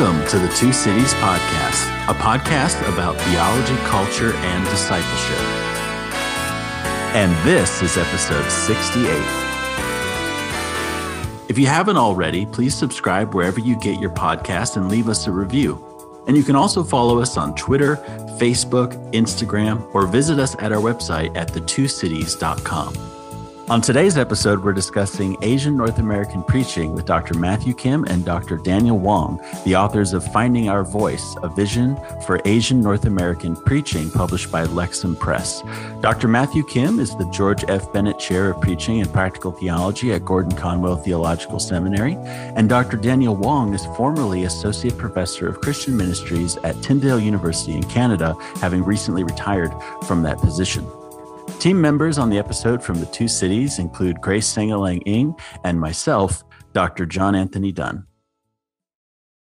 Welcome to the Two Cities Podcast, a podcast about theology, culture, and discipleship. And this is episode 68. If you haven't already, please subscribe wherever you get your podcast and leave us a review. And you can also follow us on Twitter, Facebook, Instagram, or visit us at our website at thetwocities.com. On today's episode, we're discussing Asian North American preaching with Dr. Matthew Kim and Dr. Daniel Wong, the authors of Finding Our Voice, a vision for Asian North American preaching, published by Lexham Press. Dr. Matthew Kim is the George F. Bennett Chair of Preaching and Practical Theology at Gordon Conwell Theological Seminary, and Dr. Daniel Wong is formerly Associate Professor of Christian Ministries at Tyndale University in Canada, having recently retired from that position. Team members on the episode from the two cities include Grace Sangalang Ng and myself, Dr. John Anthony Dunne.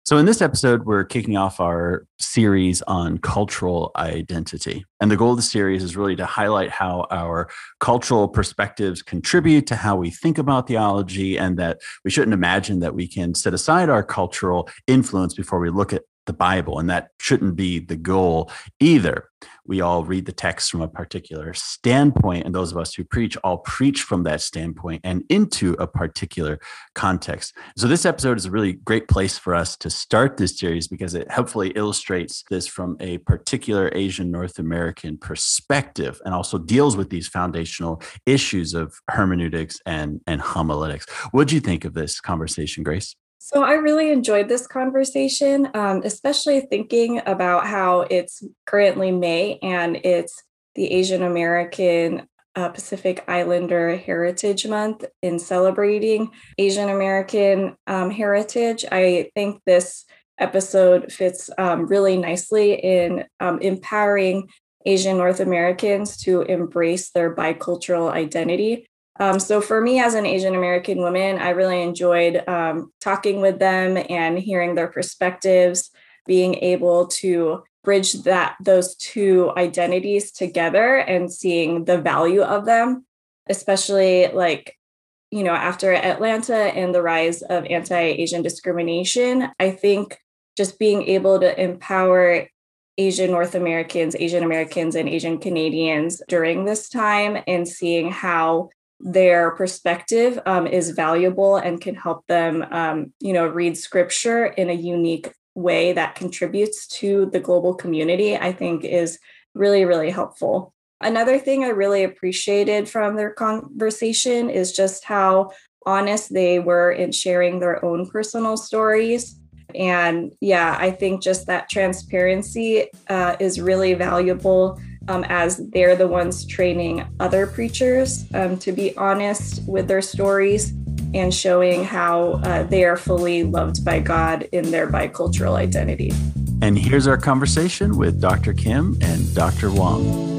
So, in this episode, we're kicking off our series on cultural identity. And the goal of the series is really to highlight how our cultural perspectives contribute to how we think about theology, and that we shouldn't imagine that we can set aside our cultural influence before we look at the Bible, and that shouldn't be the goal either. We all read the text from a particular standpoint, and those of us who preach all preach from that standpoint and into a particular context. So, this episode is a really great place for us to start this series because it helpfully illustrates this from a particular Asian North American perspective and also deals with these foundational issues of hermeneutics and, and homiletics. What do you think of this conversation, Grace? So I really enjoyed this conversation, um, especially thinking about how it's currently May and it's the Asian American uh, Pacific Islander Heritage Month in celebrating Asian American um, heritage. I think this episode fits um, really nicely in um, empowering Asian North Americans to embrace their bicultural identity um, so for me as an Asian American woman, I really enjoyed um, talking with them and hearing their perspectives, being able to bridge that those two identities together and seeing the value of them, especially like you know after Atlanta and the rise of anti-Asian discrimination. I think just being able to empower Asian North Americans, Asian Americans, and Asian Canadians during this time and seeing how their perspective um, is valuable and can help them, um, you know, read scripture in a unique way that contributes to the global community, I think is really, really helpful. Another thing I really appreciated from their conversation is just how honest they were in sharing their own personal stories. And yeah, I think just that transparency uh, is really valuable um, as they're the ones training other preachers um, to be honest with their stories and showing how uh, they are fully loved by God in their bicultural identity. And here's our conversation with Dr. Kim and Dr. Wong.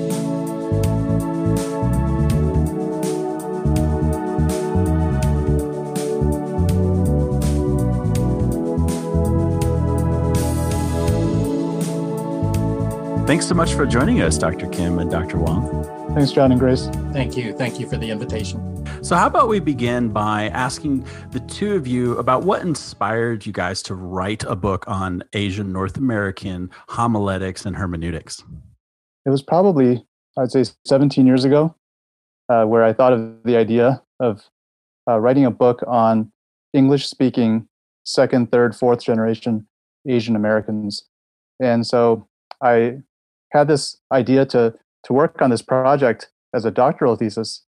Thanks so much for joining us, Dr. Kim and Dr. Wong. Thanks, John and Grace. Thank you. Thank you for the invitation. So, how about we begin by asking the two of you about what inspired you guys to write a book on Asian North American homiletics and hermeneutics? It was probably, I'd say, 17 years ago, uh, where I thought of the idea of uh, writing a book on English speaking second, third, fourth generation Asian Americans. And so I had this idea to to work on this project as a doctoral thesis,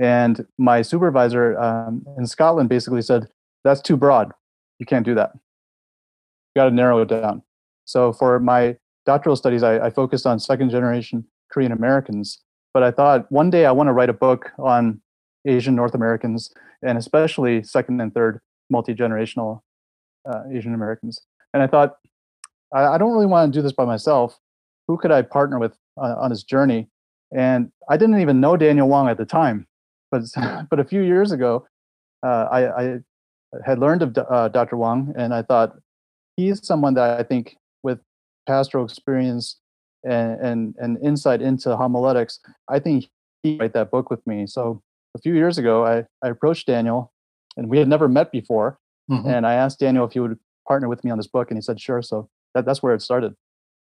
and my supervisor um, in Scotland basically said, "That's too broad. You can't do that. You got to narrow it down." So for my doctoral studies, I, I focused on second generation Korean Americans, but I thought one day I want to write a book on Asian North Americans and especially second and third multi generational uh, Asian Americans. And I thought I, I don't really want to do this by myself who could I partner with uh, on his journey? And I didn't even know Daniel Wong at the time, but but a few years ago, uh, I, I, had learned of uh, Dr. Wong, and I thought he's someone that I think with pastoral experience and and, and insight into homiletics, I think he write that book with me. So a few years ago, I, I approached Daniel, and we had never met before, mm-hmm. and I asked Daniel if he would partner with me on this book? And he said, sure. So that, that's where it started.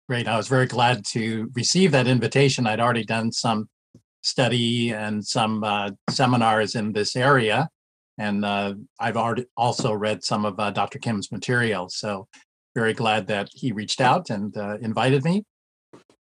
Great. I was very glad to receive that invitation. I'd already done some study and some uh, seminars in this area. And uh, I've already also read some of uh, Dr. Kim's material. So very glad that he reached out and uh, invited me.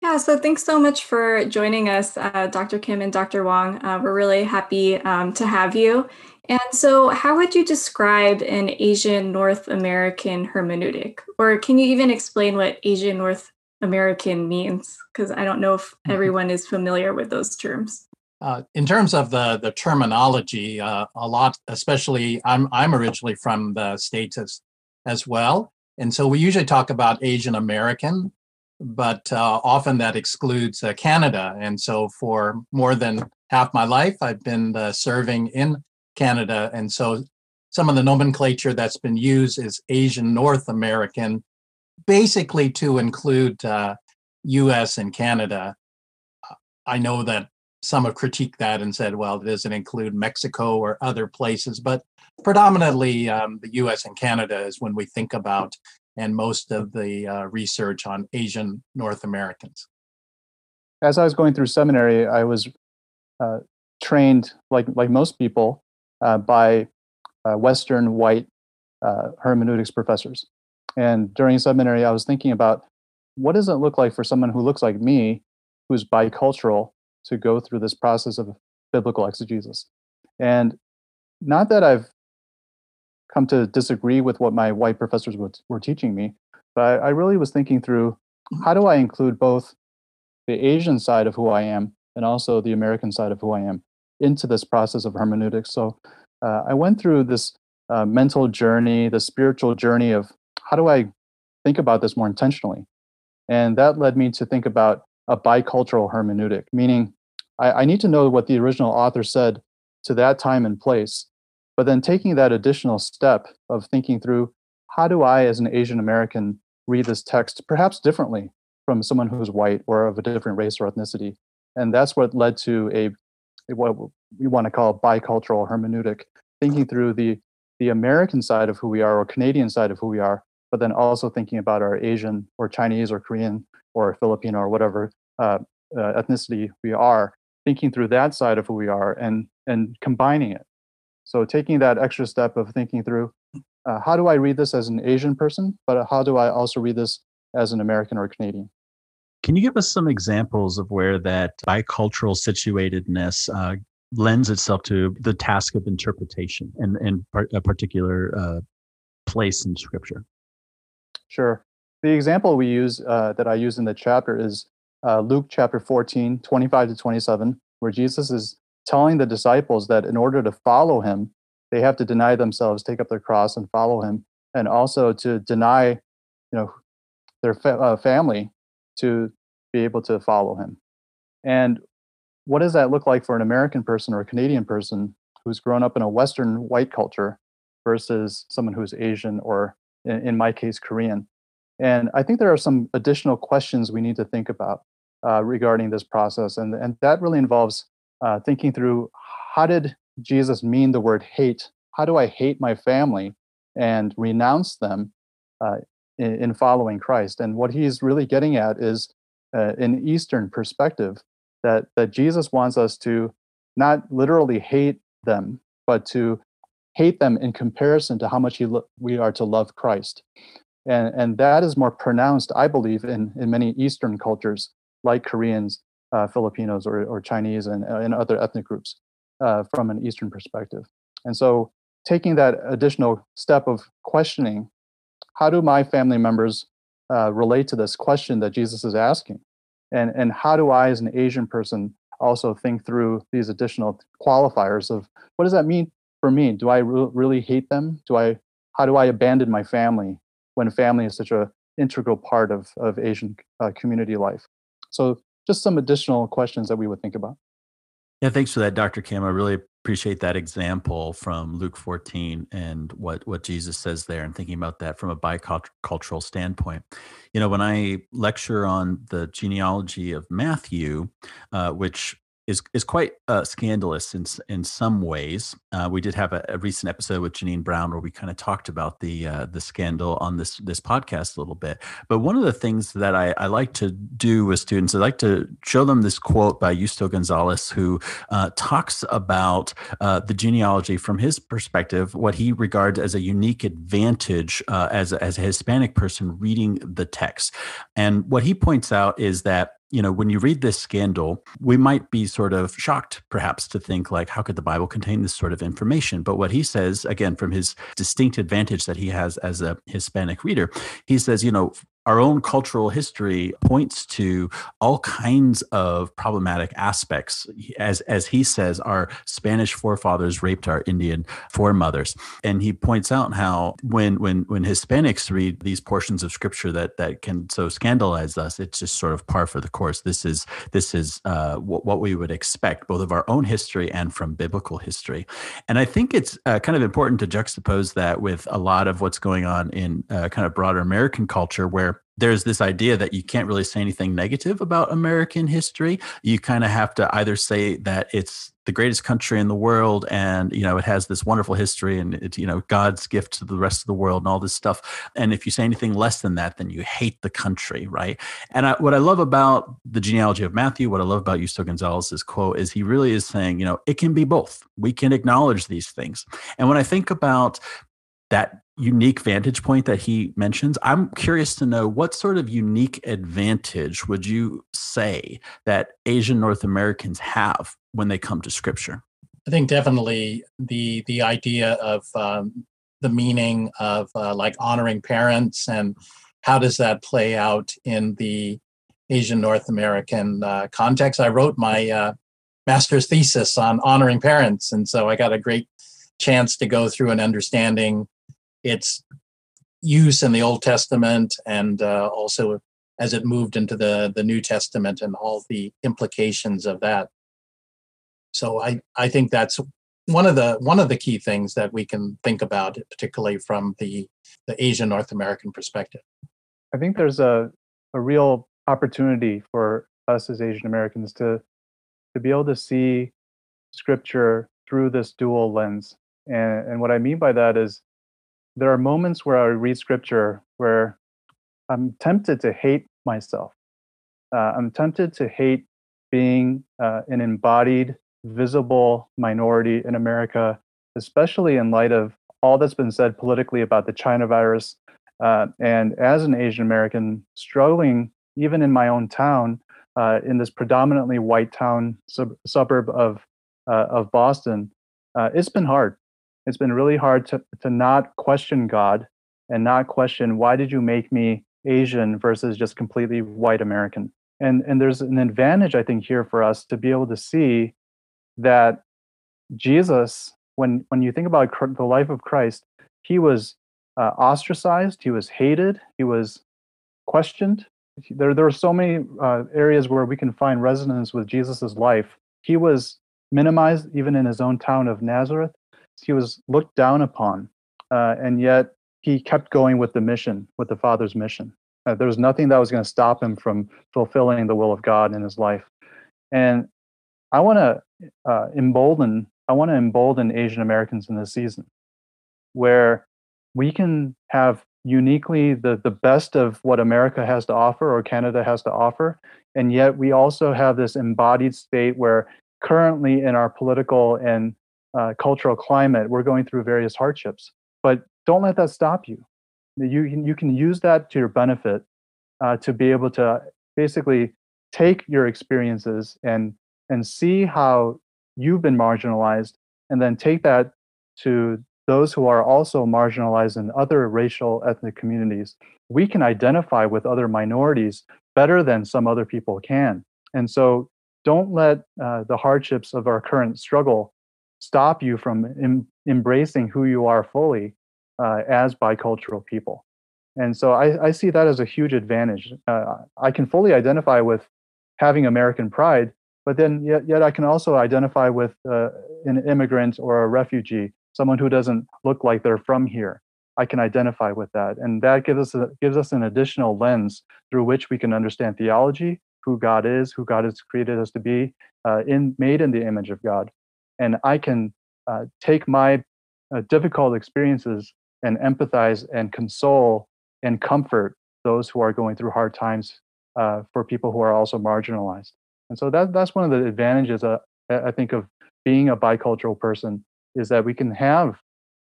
Yeah, so thanks so much for joining us, uh, Dr. Kim and Dr. Wong. Uh, we're really happy um, to have you. And so, how would you describe an Asian North American hermeneutic? Or can you even explain what Asian North American means? Because I don't know if mm-hmm. everyone is familiar with those terms. Uh, in terms of the the terminology, uh, a lot, especially I'm I'm originally from the states as as well, and so we usually talk about Asian American, but uh, often that excludes uh, Canada. And so for more than half my life, I've been uh, serving in Canada, and so some of the nomenclature that's been used is Asian North American, basically to include U.S. and Canada. I know that some have critiqued that and said, well, it does it include Mexico or other places? But predominantly, um, the US and Canada is when we think about, and most of the uh, research on Asian North Americans. As I was going through seminary, I was uh, trained, like, like most people, uh, by uh, Western white uh, hermeneutics professors. And during seminary, I was thinking about what does it look like for someone who looks like me, who's bicultural, to go through this process of biblical exegesis. And not that I've come to disagree with what my white professors were teaching me, but I really was thinking through how do I include both the Asian side of who I am and also the American side of who I am into this process of hermeneutics. So uh, I went through this uh, mental journey, the spiritual journey of how do I think about this more intentionally? And that led me to think about a bicultural hermeneutic, meaning I, I need to know what the original author said to that time and place, but then taking that additional step of thinking through how do I, as an Asian American, read this text perhaps differently from someone who's white or of a different race or ethnicity. And that's what led to a what we want to call bicultural hermeneutic, thinking through the the American side of who we are or Canadian side of who we are, but then also thinking about our Asian or Chinese or Korean or Filipino or whatever uh, uh, ethnicity we are, thinking through that side of who we are and and combining it. So taking that extra step of thinking through uh, how do I read this as an Asian person, but how do I also read this as an American or Canadian? Can you give us some examples of where that bicultural situatedness uh, lends itself to the task of interpretation and in, in a particular uh, place in Scripture? Sure. The example we use uh, that I use in the chapter is uh, Luke chapter 14, 25 to 27, where Jesus is telling the disciples that in order to follow him, they have to deny themselves, take up their cross, and follow him, and also to deny, you know, their fa- uh, family to be able to follow him. And what does that look like for an American person or a Canadian person who's grown up in a Western white culture versus someone who's Asian or, in, my case, Korean? And I think there are some additional questions we need to think about uh, regarding this process. And, and that really involves uh, thinking through how did Jesus mean the word hate? How do I hate my family and renounce them uh, in, in, following Christ? And what he's really getting at is uh, an Eastern perspective that, that Jesus wants us to not literally hate them, but to hate them in comparison to how much lo- we are to love Christ. And, and that is more pronounced, I believe, in, in many Eastern cultures like Koreans, uh, Filipinos, or, or Chinese, and, uh, and other ethnic groups uh, from an Eastern perspective. And so, taking that additional step of questioning, how do my family members uh, relate to this question that Jesus is asking? And, and how do I, as an Asian person, also think through these additional qualifiers of what does that mean for me? Do I re- really hate them? Do I, how do I abandon my family when family is such a integral part of, of Asian uh, community life? So just some additional questions that we would think about. Yeah, thanks for that, Dr. Kim. I really appreciate that example from Luke 14 and what, what Jesus says there and thinking about that from a bicultural standpoint. You know, when I lecture on the genealogy of Matthew, uh, which is is quite uh, scandalous in in some ways. Uh, we did have a, a, recent episode with Jeannine Brown where we kind of talked about the uh, the scandal on this this podcast a little bit. But one of the things that I, I like to do with students, I like to show them this quote by Justo Gonzalez, who uh, talks about uh, the genealogy from his perspective, what he regards as a unique advantage uh, as as a Hispanic person reading the text. And what he points out is that you know, when you read this scandal, we might be sort of shocked, perhaps, to think like, how could the Bible contain this sort of information? But what he says, again, from his distinct advantage that he has as a Hispanic reader, he says, you know, our own cultural history points to all kinds of problematic aspects. As, as he says, our Spanish forefathers raped our Indian foremothers. And he points out how when, when, when Hispanics read these portions of scripture that, that can so scandalize us, it's just sort of par for the course. This is, this is uh, what, what we would expect, both of our own history and from biblical history. And I think it's uh, kind of important to juxtapose that with a lot of what's going on in uh, kind of broader American culture, where there's this idea that you can't really say anything negative about American history. You kind of have to either say that it's the greatest country in the world and you know it has this wonderful history and it's you know God's gift to the rest of the world and all this stuff. And if you say anything less than that, then you hate the country, right? And I, what I love about the genealogy of Matthew, what I love about Justo Gonzalez's quote is he really is saying, you know, it can be both. We can acknowledge these things. And when I think about that unique vantage point that he mentions i'm curious to know what sort of unique advantage would you say that asian north americans have when they come to scripture? I think definitely the the idea of um, the meaning of uh, like honoring parents and how does that play out in the asian north american uh, context. I wrote my uh, master's thesis on honoring parents and so i got a great chance to go through an understanding its use in the Old Testament and uh, also as it moved into the, the New Testament and all the implications of that. So I, I think that's one of the one of the key things that we can think about, particularly from the, the Asian North American perspective. I think there's a, a real opportunity for us as Asian Americans to to be able to see scripture through this dual lens. And, and what I mean by that is there are moments where I read scripture where I'm tempted to hate myself. Uh, I'm tempted to hate being uh, an embodied, visible minority in America, especially in light of all that's been said politically about the China virus. Uh, and as an Asian American, struggling even in my own town, uh, in this predominantly white town sub- suburb of uh, of Boston, uh, it's been hard it's been really hard to, to not question God and not question why did you make me Asian versus just completely white American. And, and there's an advantage, I think, here for us to be able to see that Jesus, when, when you think about the life of Christ, he was uh, ostracized, he was hated, he was questioned. There, there are so many uh, areas where we can find resonance with Jesus's life. He was minimized even in his own town of Nazareth he was looked down upon, uh, and yet he kept going with the mission, with the Father's mission. Uh, there was nothing that was going to stop him from fulfilling the will of God in his life. And I want to uh, embolden. I want to embolden Asian Americans in this season, where we can have uniquely the, the best of what America has to offer or Canada has to offer. And yet we also have this embodied state where currently in our political and uh, cultural climate, we're going through various hardships. But don't let that stop you. You you can use that to your benefit uh, to be able to basically take your experiences and and see how you've been marginalized, and then take that to those who are also marginalized in other racial ethnic communities. We can identify with other minorities better than some other people can. And so don't let uh, the hardships of our current struggle stop you from em- embracing who you are fully uh, as bicultural people. And so I, I, see that as a huge advantage. Uh, I can fully identify with having American pride, but then yet, yet I can also identify with uh, an immigrant or a refugee, someone who doesn't look like they're from here. I can identify with that, and that gives us a, gives us an additional lens through which we can understand theology who God is, who God has created us to be, uh, in made in the image of God, and I can uh, take my uh, difficult experiences and empathize and console and comfort those who are going through hard times uh, for people who are also marginalized. And so that that's one of the advantages uh, I think of being a bicultural person is that we can have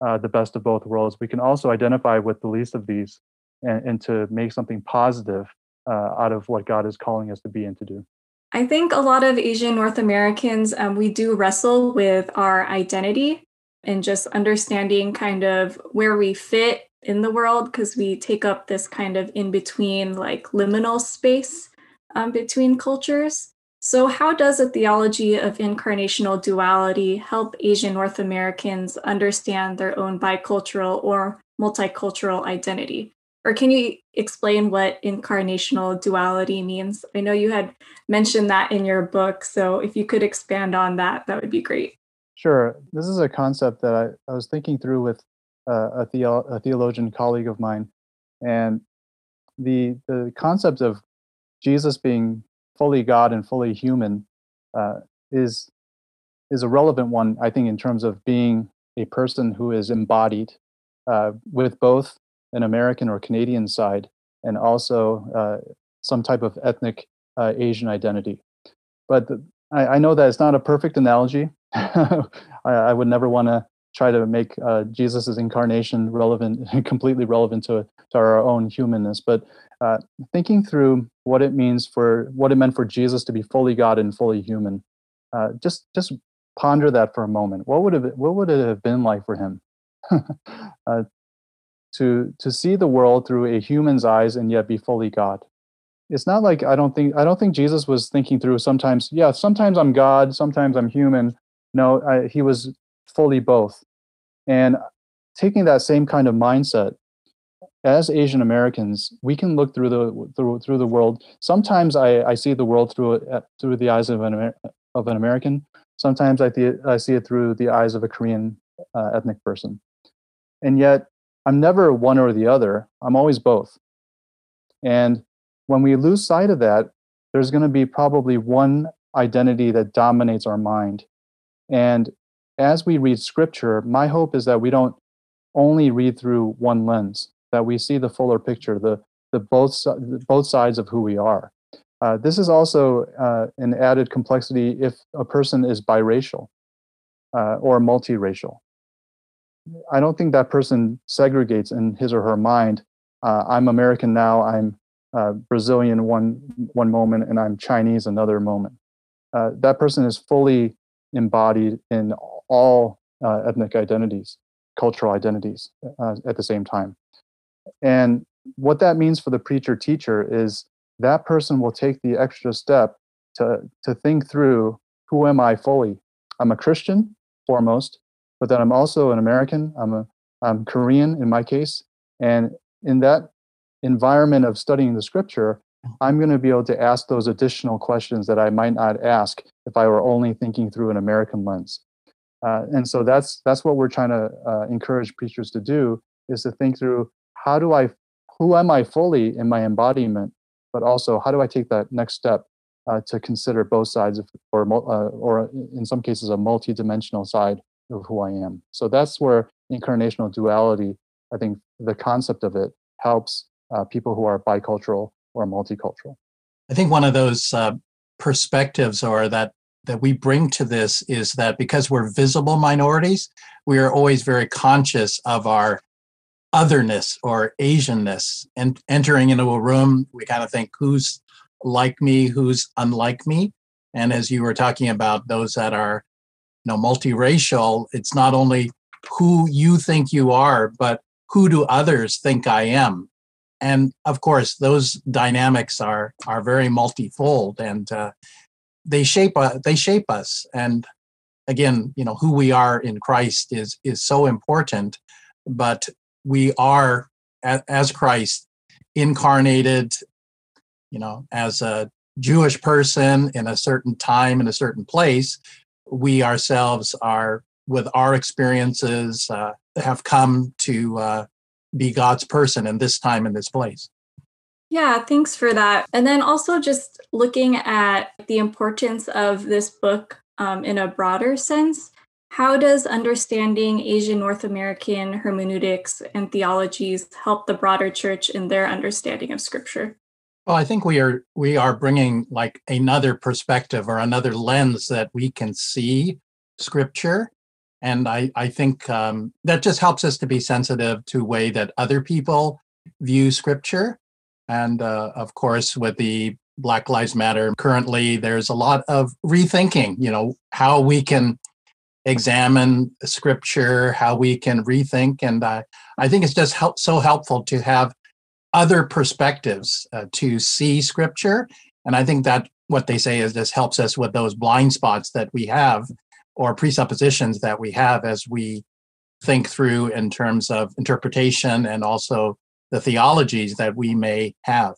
uh, the best of both worlds. We can also identify with the least of these and, and to make something positive uh, out of what God is calling us to be and to do. I think a lot of Asian North Americans, um, we do wrestle with our identity and just understanding kind of where we fit in the world because we take up this kind of in between, like liminal space um, between cultures. So, how does a theology of incarnational duality help Asian North Americans understand their own bicultural or multicultural identity? Or can you explain what incarnational duality means? I know you had mentioned that in your book. So, if you could expand on that, that would be great. Sure. This is a concept that I, I was thinking through with uh, a, theo- a theologian colleague of mine. And the, the concept of Jesus being fully God and fully human uh, is is a relevant one, I think, in terms of being a person who is embodied uh, with both an American or Canadian side and also uh, some type of ethnic uh, Asian identity. But the, I, I, know that it's not a perfect analogy. I, I, would never want to try to make uh, Jesus's incarnation relevant, completely relevant to, to our own humanness. But uh, thinking through what it means for what it meant for Jesus to be fully God and fully human, uh, just just ponder that for a moment. What would have what would it have been like for him uh, to to see the world through a human's eyes and yet be fully God? It's not like I don't think I don't think Jesus was thinking through. Sometimes, yeah, sometimes I'm God, sometimes I'm human. No, I, he was fully both, and taking that same kind of mindset as Asian Americans, we can look through the through, through the world. Sometimes I, I see the world through uh, through the eyes of an Amer- of an American. Sometimes I, th- I see it through the eyes of a Korean uh, ethnic person, and yet I'm never one or the other. I'm always both. And when we lose sight of that, there's going to be probably one identity that dominates our mind. And as we read scripture, my hope is that we don't only read through one lens that we see the fuller picture, the, the both, both sides of who we are. Uh, this is also uh, an added complexity if a person is biracial uh, or multiracial. I don't think that person segregates in his or her mind. Uh, I'm American now. I'm uh, Brazilian one one moment, and I'm Chinese another moment. Uh, that person is fully embodied in all ethnic identities, cultural identities at the same time. And what that means for the preacher teacher is that person will take the extra step to, to think through who am I fully? I'm a Christian, foremost, but then I'm also an American. I'm a I'm Korean in my case. And in that environment of studying the scripture, I'm going to be able to ask those additional questions that I might not ask if I were only thinking through an American lens. Uh, and so that's that's what we're trying to uh, encourage preachers to do is to think through how do I, who am I fully in my embodiment, but also how do I take that next step uh, to consider both sides of, or, uh, or in some cases, a multi-dimensional side of who I am. So that's where incarnational duality, I think the concept of it helps uh, people who are bicultural or multicultural. I think one of those uh, perspectives or that that we bring to this is that because we're visible minorities, we are always very conscious of our otherness or Asianness. And entering into a room, we kind of think who's like me, who's unlike me. And as you were talking about those that are, know, multiracial, it's not only who you think you are, but who do others think I am? And of course, those dynamics are are very multifold, and uh, they shape uh, they shape us. And again, you know, who we are in Christ is is so important. But we are as Christ incarnated, you know, as a Jewish person in a certain time in a certain place, we ourselves are with our experiences uh, have come to uh, be God's person in this time in this place. Yeah, thanks for that. And then also just looking at the importance of this book um, in a broader sense. How does understanding Asian North American hermeneutics and theologies help the broader church in their understanding of Scripture? Well, I think we are we are bringing like another perspective or another lens that we can see Scripture, and I I think um, that just helps us to be sensitive to way that other people view Scripture, and uh, of course with the Black Lives Matter currently, there's a lot of rethinking. You know how we can examine scripture, how we can rethink. And uh, I think it's just help, so helpful to have other perspectives uh, to see scripture. And I think that what they say is this helps us with those blind spots that we have or presuppositions that we have as we think through in terms of interpretation and also the theologies that we may have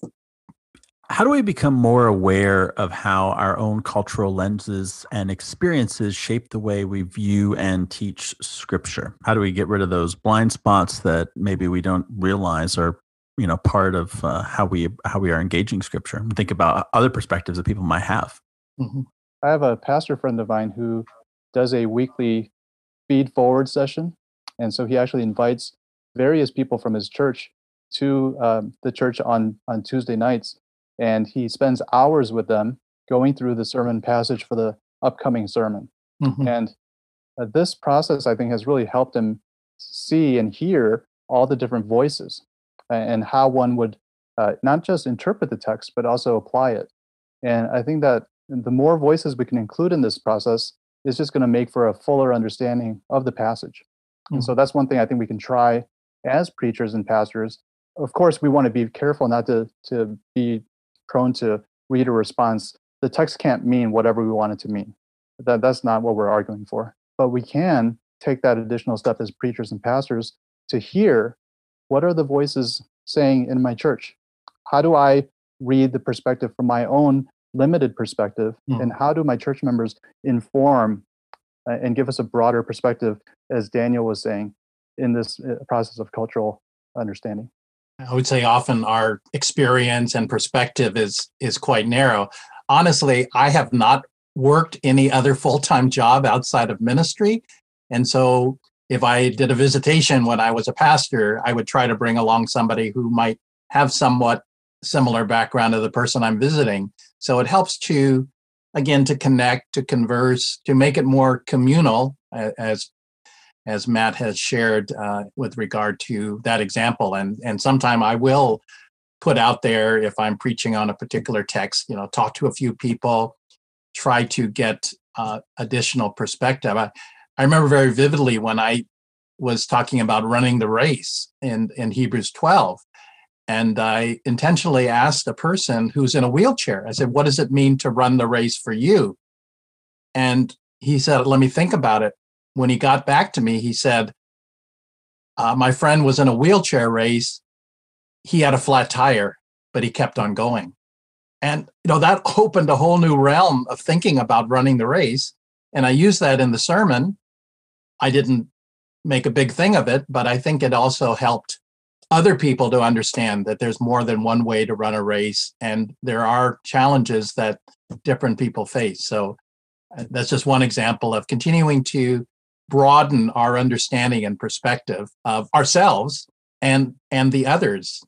how do we become more aware of how our own cultural lenses and experiences shape the way we view and teach scripture how do we get rid of those blind spots that maybe we don't realize are you know part of uh, how we how we are engaging scripture and think about other perspectives that people might have mm-hmm. i have a pastor friend of mine who does a weekly feed forward session and so he actually invites various people from his church to um, the church on on tuesday nights and he spends hours with them going through the sermon passage for the upcoming sermon. Mm-hmm. And uh, this process, I think, has really helped him see and hear all the different voices and how one would uh, not just interpret the text, but also apply it. And I think that the more voices we can include in this process is just going to make for a fuller understanding of the passage. Mm-hmm. And so that's one thing I think we can try as preachers and pastors. Of course, we want to be careful not to, to be prone to reader response, the text can't mean whatever we want it to mean. That, that's not what we're arguing for. But we can take that additional step as preachers and pastors to hear what are the voices saying in my church? How do I read the perspective from my own limited perspective? Mm. And how do my church members inform uh, and give us a broader perspective, as Daniel was saying, in this uh, process of cultural understanding? I would say often our experience and perspective is is quite narrow. Honestly, I have not worked any other full-time job outside of ministry. And so if I did a visitation when I was a pastor, I would try to bring along somebody who might have somewhat similar background to the person I'm visiting. So it helps to again to connect, to converse, to make it more communal as as Matt has shared uh, with regard to that example. And and sometime I will put out there if I'm preaching on a particular text, you know, talk to a few people, try to get uh, additional perspective. I, I remember very vividly when I was talking about running the race in, in Hebrews 12. And I intentionally asked a person who's in a wheelchair, I said, What does it mean to run the race for you? And he said, Let me think about it when he got back to me, he said, uh, My friend was in a wheelchair race. He had a flat tire, but he kept on going. And you know that opened a whole new realm of thinking about running the race. And I used that in the sermon. I didn't make a big thing of it, but I think it also helped other people to understand that there's more than one way to run a race and there are challenges that different people face. So uh, that's just one example of continuing to broaden our understanding and perspective of ourselves and and the others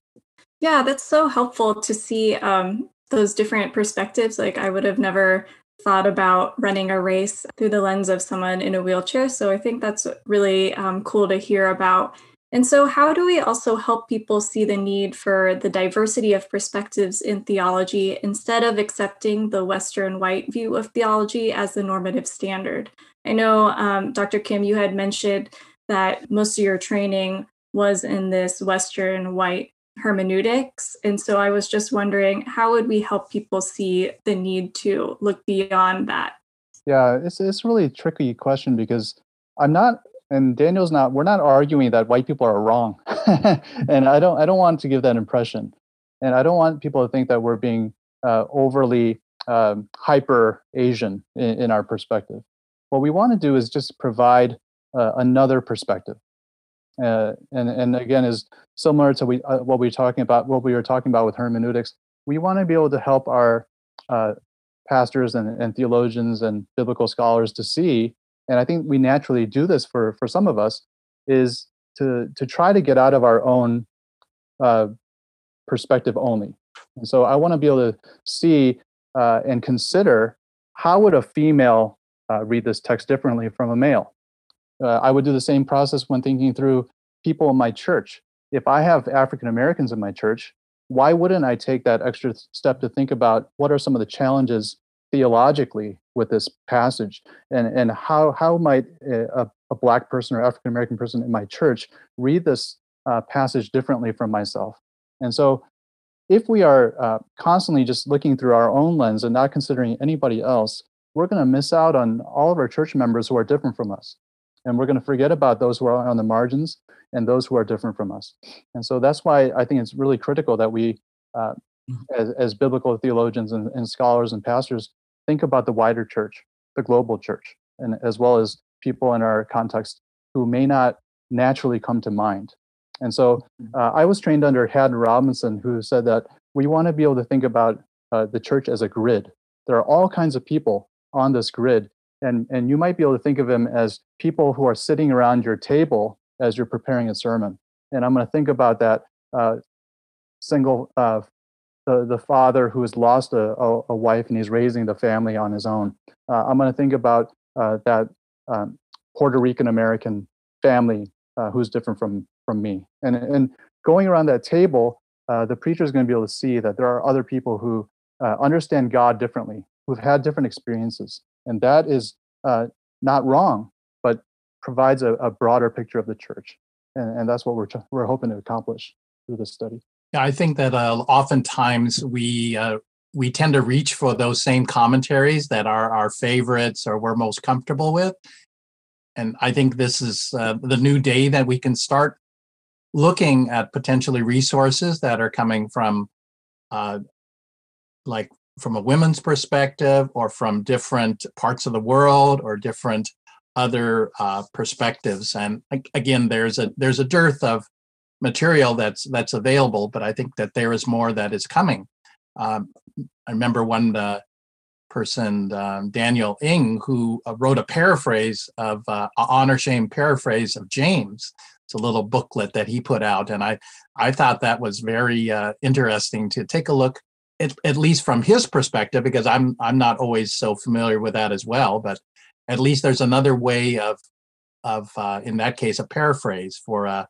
yeah that's so helpful to see um, those different perspectives like i would have never thought about running a race through the lens of someone in a wheelchair so i think that's really um, cool to hear about and so, how do we also help people see the need for the diversity of perspectives in theology instead of accepting the Western white view of theology as the normative standard? I know, um, Dr. Kim, you had mentioned that most of your training was in this Western white hermeneutics. And so I was just wondering how would we help people see the need to look beyond that? Yeah, it's, it's really a tricky question because I'm not and Daniel's not we're not arguing that white people are wrong. and I don't I don't want to give that impression. And I don't want people to think that we're being uh, overly um, hyper Asian in, in, our perspective. What we want to do is just provide uh, another perspective. Uh, and and again is similar to we, uh, what we were talking about what we were talking about with hermeneutics. We want to be able to help our uh, pastors and, and theologians and biblical scholars to see and i think we naturally do this for for some of us is to to try to get out of our own uh, perspective only. And so i want to be able to see uh, and consider how would a female uh, read this text differently from a male uh, I would do the same process when thinking through people in my church. If I have African Americans in my church, why wouldn't I take that extra step to think about what are some of the challenges theologically with this passage and, and how, how might a, a black person or African American person in my church read this uh, passage differently from myself? And so if we are uh, constantly just looking through our own lens and not considering anybody else, we're going to miss out on all of our church members who are different from us and we're going to forget about those who are on the margins and those who are different from us. And so that's why I think it's really critical that we, uh, mm-hmm. as, as, biblical theologians and, and, scholars and pastors, think about the wider church, the global church, and as well as people in our context who may not naturally come to mind. And so mm-hmm. uh, I was trained under Haddon Robinson, who said that we want to be able to think about uh, the church as a grid. There are all kinds of people on this grid, and and you might be able to think of them as people who are sitting around your table as you're preparing a sermon. And i'm going to think about that uh, single uh, the, the father who has lost a, a, a, wife and he's raising the family on his own. Uh, i'm going to think about uh, that um, puerto rican american family uh, who's different from from me. And and going around that table uh, the preacher is going to be able to see that there are other people who understand god differently who've had different experiences and that is uh, not wrong, but provides a, a, broader picture of the church, and, and that's what we're we're hoping to accomplish through this study. Yeah, I think that uh, oftentimes we uh, we tend to reach for those same commentaries that are our favorites or we're most comfortable with, and I think this is uh, the new day that we can start looking at potentially resources that are coming from uh, like from a women's perspective or from different parts of the world or different other uh, perspectives. And again there's a there's a dearth of material that's that's available but i think that there is more that is coming. Um, i remember one uh, person um, daniel Ng who uh, wrote a paraphrase of uh, honor shame paraphrase of james. It's a little booklet that he put out and i i thought that was very uh, interesting to take a look at, at least from his perspective, because I'm I'm not always so familiar with that as well, but at least there's another way of of uh, in that case a paraphrase for uh,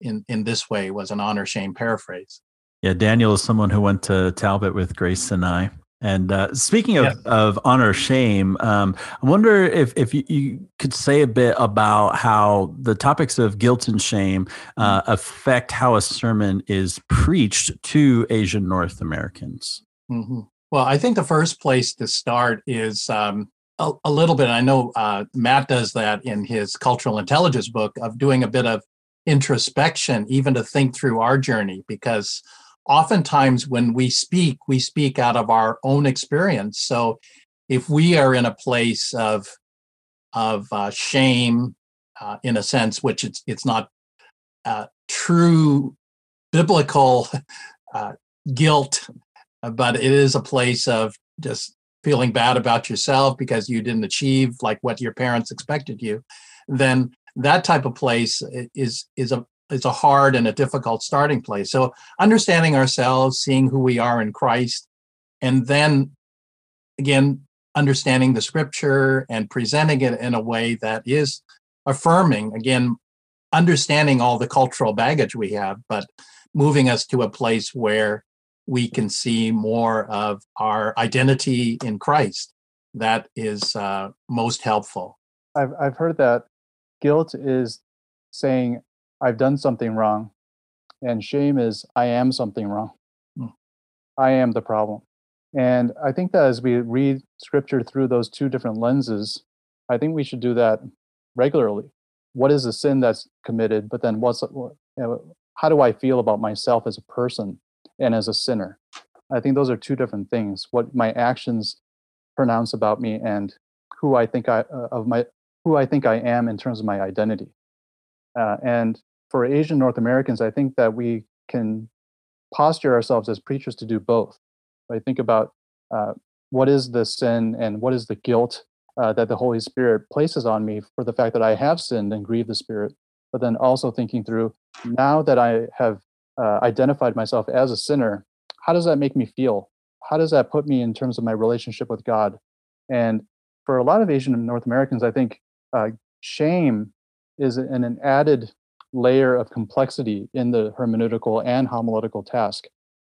in in this way was an honor shame paraphrase. Yeah, Daniel is someone who went to Talbot with Grace Sinai. And uh, speaking of, yeah. of honor shame, um, I wonder if, if you, you, could say a bit about how the topics of guilt and shame uh, mm-hmm. affect how a sermon is preached to Asian North Americans. Mm-hmm. Well, I think the first place to start is um, a, a, little bit. I know uh, Matt does that in his cultural intelligence book of doing a bit of introspection, even to think through our journey, because oftentimes when we speak, we speak out of our own experience. So if we are in a place of of uh, shame, uh, in a sense, which it's it's not uh, true biblical uh, guilt, but it is a place of just feeling bad about yourself because you didn't achieve like what your parents expected you, then that type of place is is a it's a hard and a difficult starting place. So understanding ourselves, seeing who we are in Christ, and then again understanding the scripture and presenting it in a way that is affirming again understanding all the cultural baggage we have but moving us to a place where we can see more of our identity in christ that is uh, most helpful I've, I've heard that guilt is saying I've done something wrong. And shame is I am something wrong. Mm. I am the problem. And I think that as we read scripture through those two different lenses, I think we should do that regularly. What is the sin that's committed? But then what's how do I feel about myself as a person and as a sinner? I think those are two different things. What my actions pronounce about me and who I think I uh, of my who I think I am in terms of my identity. Uh, and for Asian North Americans, I think that we can posture ourselves as preachers to do both. Right? Think about uh, what is the sin and what is the guilt uh, that the Holy Spirit places on me for the fact that I have sinned and grieved the Spirit, but then also thinking through now that I have uh, identified myself as a sinner, how does that make me feel? How does that put me in terms of my relationship with God? And for a lot of Asian and North Americans, I think uh, shame is an, an added layer of complexity in the hermeneutical and homiletical task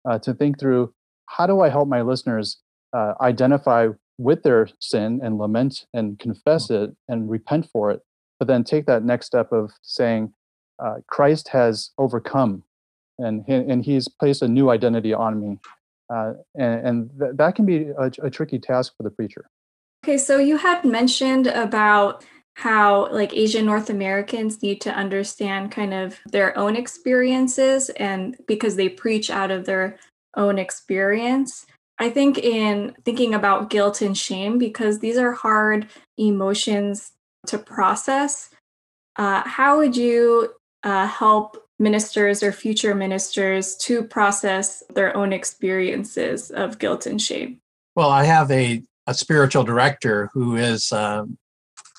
uh, to think through how do I help my listeners uh, identify with their sin and lament and confess it and repent for it, but then take that next step of saying, uh, Christ has overcome and, and he's placed a new identity on me. Uh, and, and th- that can be a, a tricky task for the preacher. Okay, so you had mentioned about how like Asian North Americans need to understand kind of their own experiences and because they preach out of their own experience. I think in thinking about guilt and shame, because these are hard emotions to process, uh, how would you uh, help ministers or future ministers to process their own experiences of guilt and shame? Well, I have a, a spiritual director who is uh,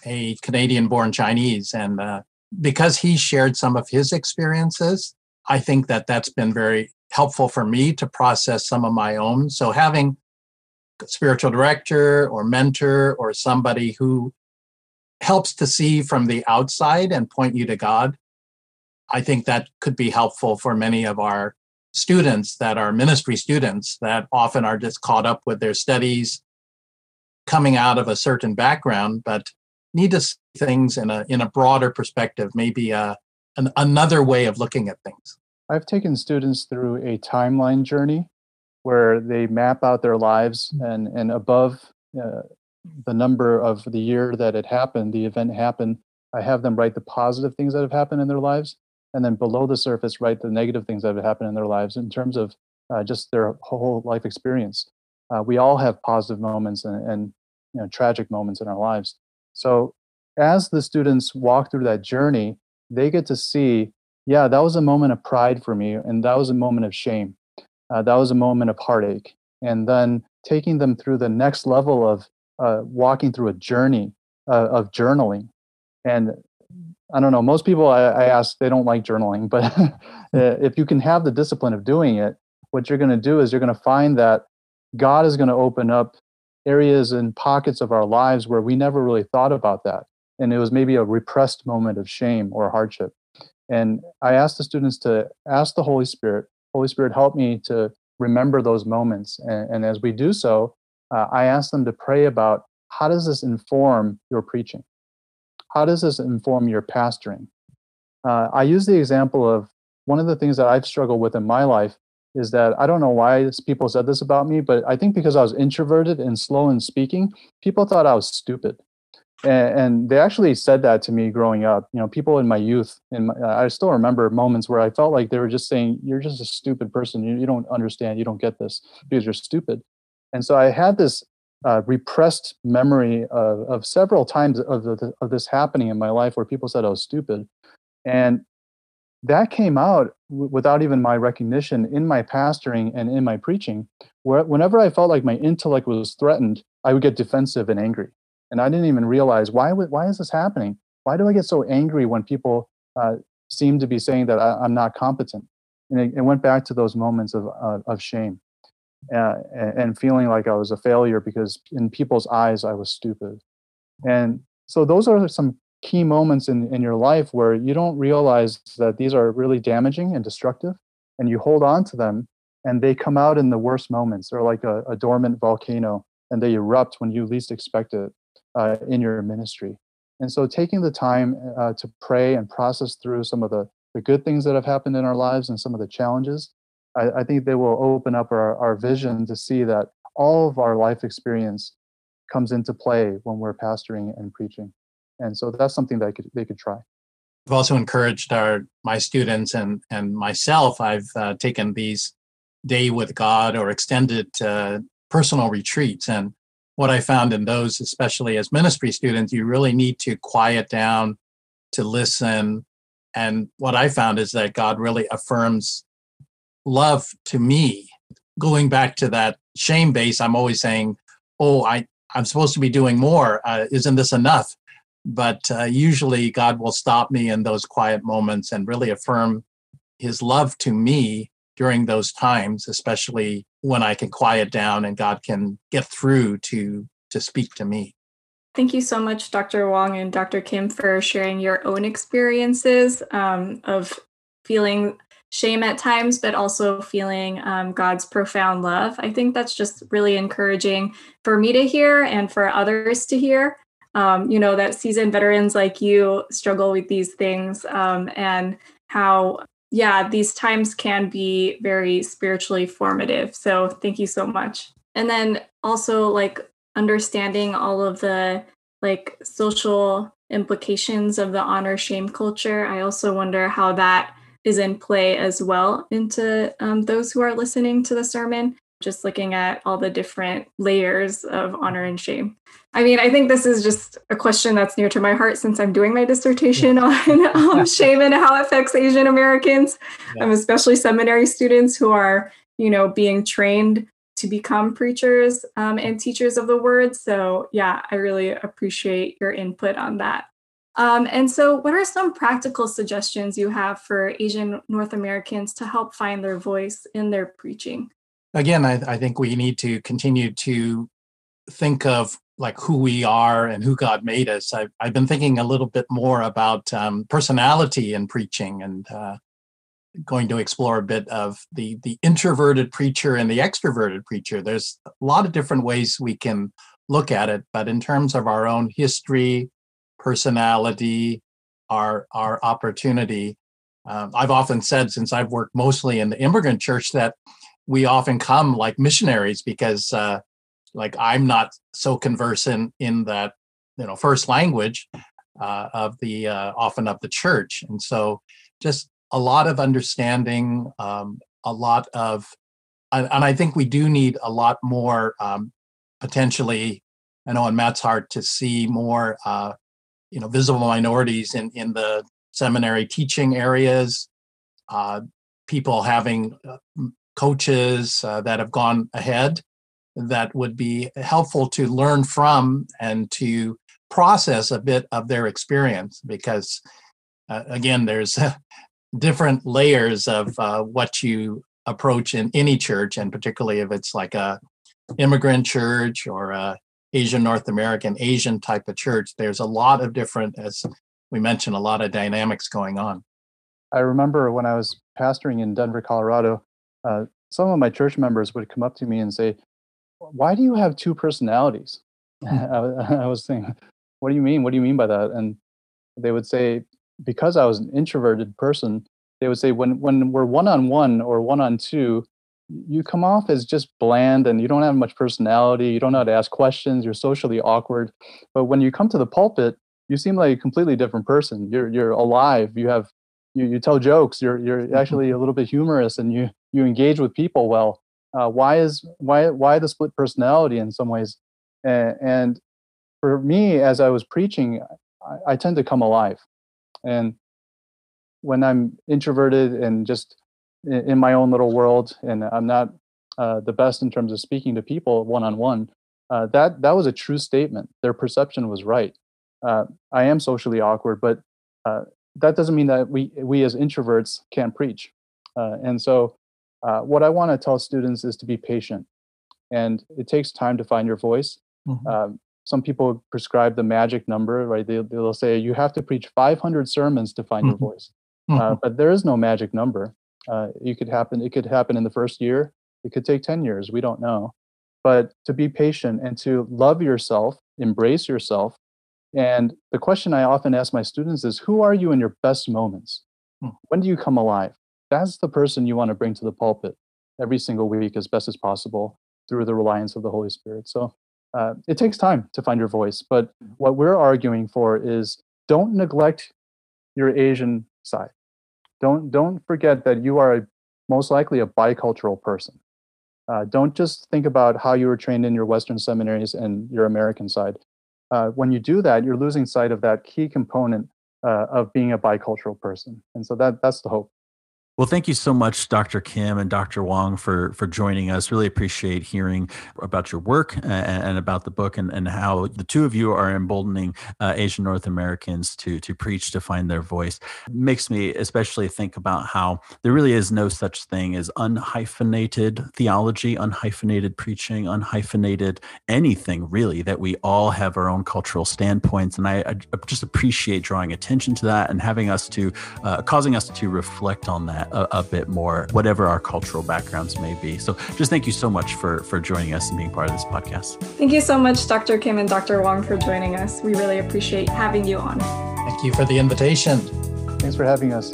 a Canadian born Chinese. And uh, because he shared some of his experiences, I think that that's been very helpful for me to process some of my own. So having a spiritual director or mentor or somebody who helps to see from the outside and point you to God, I think that could be helpful for many of our students that are ministry students that often are just caught up with their studies coming out of a certain background but need to see things in a in a broader perspective, maybe a, uh, an, another way of looking at things. I've taken students through a timeline journey where they map out their lives and and above uh, the number of the year that it happened, the event happened. I have them write the positive things that have happened in their lives, and then below the surface, write the negative things that have happened in their lives in terms of uh, just their whole life experience. Uh, we all have positive moments and, and you know, tragic moments in our lives. So as the students walk through that journey, they get to see, yeah, that was a moment of pride for me, and that was a moment of shame. Uh, that was a moment of heartache. And then taking them through the next level of uh, walking through a journey uh, of journaling. And I don't know, most people I, I ask, they don't like journaling, but uh, if you can have the discipline of doing it, what you're going to do is you're going to find that God is going to open up areas and pockets of our lives where we never really thought about that. And it was maybe a repressed moment of shame or hardship. And I asked the students to ask the Holy Spirit, Holy Spirit, help me to remember those moments. And, and as we do so, uh, I asked them to pray about how does this inform your preaching? How does this inform your pastoring? Uh, I use the example of one of the things that I've struggled with in my life is that I don't know why people said this about me, but I think because I was introverted and slow in speaking, people thought I was stupid. And, and they actually said that to me growing up. You know, people in my youth, and I still remember moments where I felt like they were just saying, "You're just a stupid person. You, you don't understand. You don't get this because you're stupid." And so I had this uh, repressed memory of, of several times of, the, of this happening in my life where people said I was stupid. And that came out w- without even my recognition in my pastoring and in my preaching. Where whenever i felt like my intellect was threatened i would get defensive and angry. And i didn't even realize why why is this happening? Why do i get so angry when people uh, seem to be saying that I, am not competent? And it, it, went back to those moments of, uh, of shame uh, and feeling like i was a failure because in people's eyes i was stupid. And so those are some key moments in, in your life where you don't realize that these are really damaging and destructive and you hold on to them and they come out in the worst moments. They're like a, a dormant volcano and they erupt when you least expect it uh, in your ministry. And so taking the time uh, to pray and process through some of the, the good things that have happened in our lives and some of the challenges i, I think they will open up our, our vision to see that all of our life experience comes into play when we're pastoring and preaching and so that's something that I could, they could try i've also encouraged our my students and and myself i've uh, taken these day with god or extended uh, personal retreats and what i found in those especially as ministry students you really need to quiet down to listen And what I found is that God really affirms love to me. Going back to that shame base, I'm always saying, "Oh, I I'm supposed to be doing more. Uh, isn't this enough?" But uh, usually, God will stop me in those quiet moments and really affirm His love to me during those times, especially when I can quiet down and God can get through to to speak to me. Thank you so much, Dr. Wong and Dr. Kim, for sharing your own experiences um, of feeling shame at times, but also feeling um, God's profound love. I think that's just really encouraging for me to hear and for others to hear. Um, you know, that seasoned veterans like you struggle with these things um, and how, yeah, these times can be very spiritually formative. So thank you so much. And then also, like, understanding all of the like social implications of the honor shame culture. I also wonder how that is in play as well into um, those who are listening to the sermon, just looking at all the different layers of honor and shame. I mean, I think this is just a question that's near to my heart since I'm doing my dissertation on um, shame and how it affects Asian Americans, yeah. um, especially seminary students who are, you know, being trained to become preachers um, and teachers of the word. So, yeah, I really appreciate your input on that. Um, and so, what are some practical suggestions you have for Asian North Americans to help find their voice in their preaching? Again, I, I think we need to continue to think of like who we are and who God made us. I've, I've been thinking a little bit more about um, personality in preaching and uh, going to explore a bit of the the introverted preacher and the extroverted preacher. There's a lot of different ways we can look at it, but in terms of our own history, personality, our our opportunity, um, I've often said since I've worked mostly in the immigrant church that we often come like missionaries because uh, like I'm not so conversant in that you know first language uh, of the uh, often of the church, and so just a lot of understanding, um, a lot of, and, I think we do need a lot more um, potentially. I know in Matt's heart to see more, uh, you know, visible minorities in in the seminary teaching areas, uh, people having uh, coaches uh, that have gone ahead that would be helpful to learn from and to process a bit of their experience because uh, again there's different layers of uh, what you approach in any church, and particularly if it's like a immigrant church or a Asian North American Asian type of church. There's a lot of different, as we mentioned, a lot of dynamics going on. I remember when I was pastoring in Denver, Colorado, uh, some of my church members would come up to me and say, "Why do you have two personalities?" Hmm. I was saying, "What do you mean? What do you mean by that?" And they would say, because I was an introverted person, they would say when when we're one on one or one on two, you come off as just bland and you don't have much personality. You don't know how to ask questions. You're socially awkward. But when you come to the pulpit, you seem like a completely different person. You're you're alive. You have you, you tell jokes. You're you're mm-hmm. actually a little bit humorous and you you engage with people well. Uh, why is why why the split personality in some ways? And, and for me, as I was preaching, I, I tend to come alive. And when I'm introverted and just in my own little world, and I'm not uh, the best in terms of speaking to people one on one, that that was a true statement. Their perception was right. Uh, I am socially awkward, but uh, that doesn't mean that we we as introverts can't preach. Uh, and so, uh, what I want to tell students is to be patient, and it takes time to find your voice. Mm-hmm. Um, some people prescribe the magic number, right? They, they'll say you have to preach 500 sermons to find mm-hmm. your voice, mm-hmm. uh, but there is no magic number. Uh, you could happen. It could happen in the first year. It could take 10 years. We don't know. But to be patient and to love yourself, embrace yourself. And the question I often ask my students is, who are you in your best moments? Mm-hmm. When do you come alive? That's the person you want to bring to the pulpit every single week as best as possible through the reliance of the Holy Spirit. So uh, it takes time to find your voice. But what we're arguing for is don't neglect your Asian side. Don't don't forget that you are a, most likely a bicultural person. Uh, don't just think about how you were trained in your Western seminaries and your American side. Uh, when you do that, you're losing sight of that key component uh, of being a bicultural person. And so that that's the hope. Well, thank you so much, Dr. Kim and Dr. Wong, for for joining us. Really appreciate hearing about your work and, and about the book and, and how the two of you are emboldening uh, Asian North Americans to to preach, to find their voice. It makes me especially think about how there really is no such thing as unhyphenated theology, unhyphenated preaching, unhyphenated anything really. That we all have our own cultural standpoints, and I, I just appreciate drawing attention to that and having us to uh, causing us to reflect on that a, a, bit more, whatever our cultural backgrounds may be. So just thank you so much for, for joining us and being part of this podcast. Thank you so much, Dr. Kim and Dr. Wong, for joining us. We really appreciate having you on. Thank you for the invitation. Thanks for having us.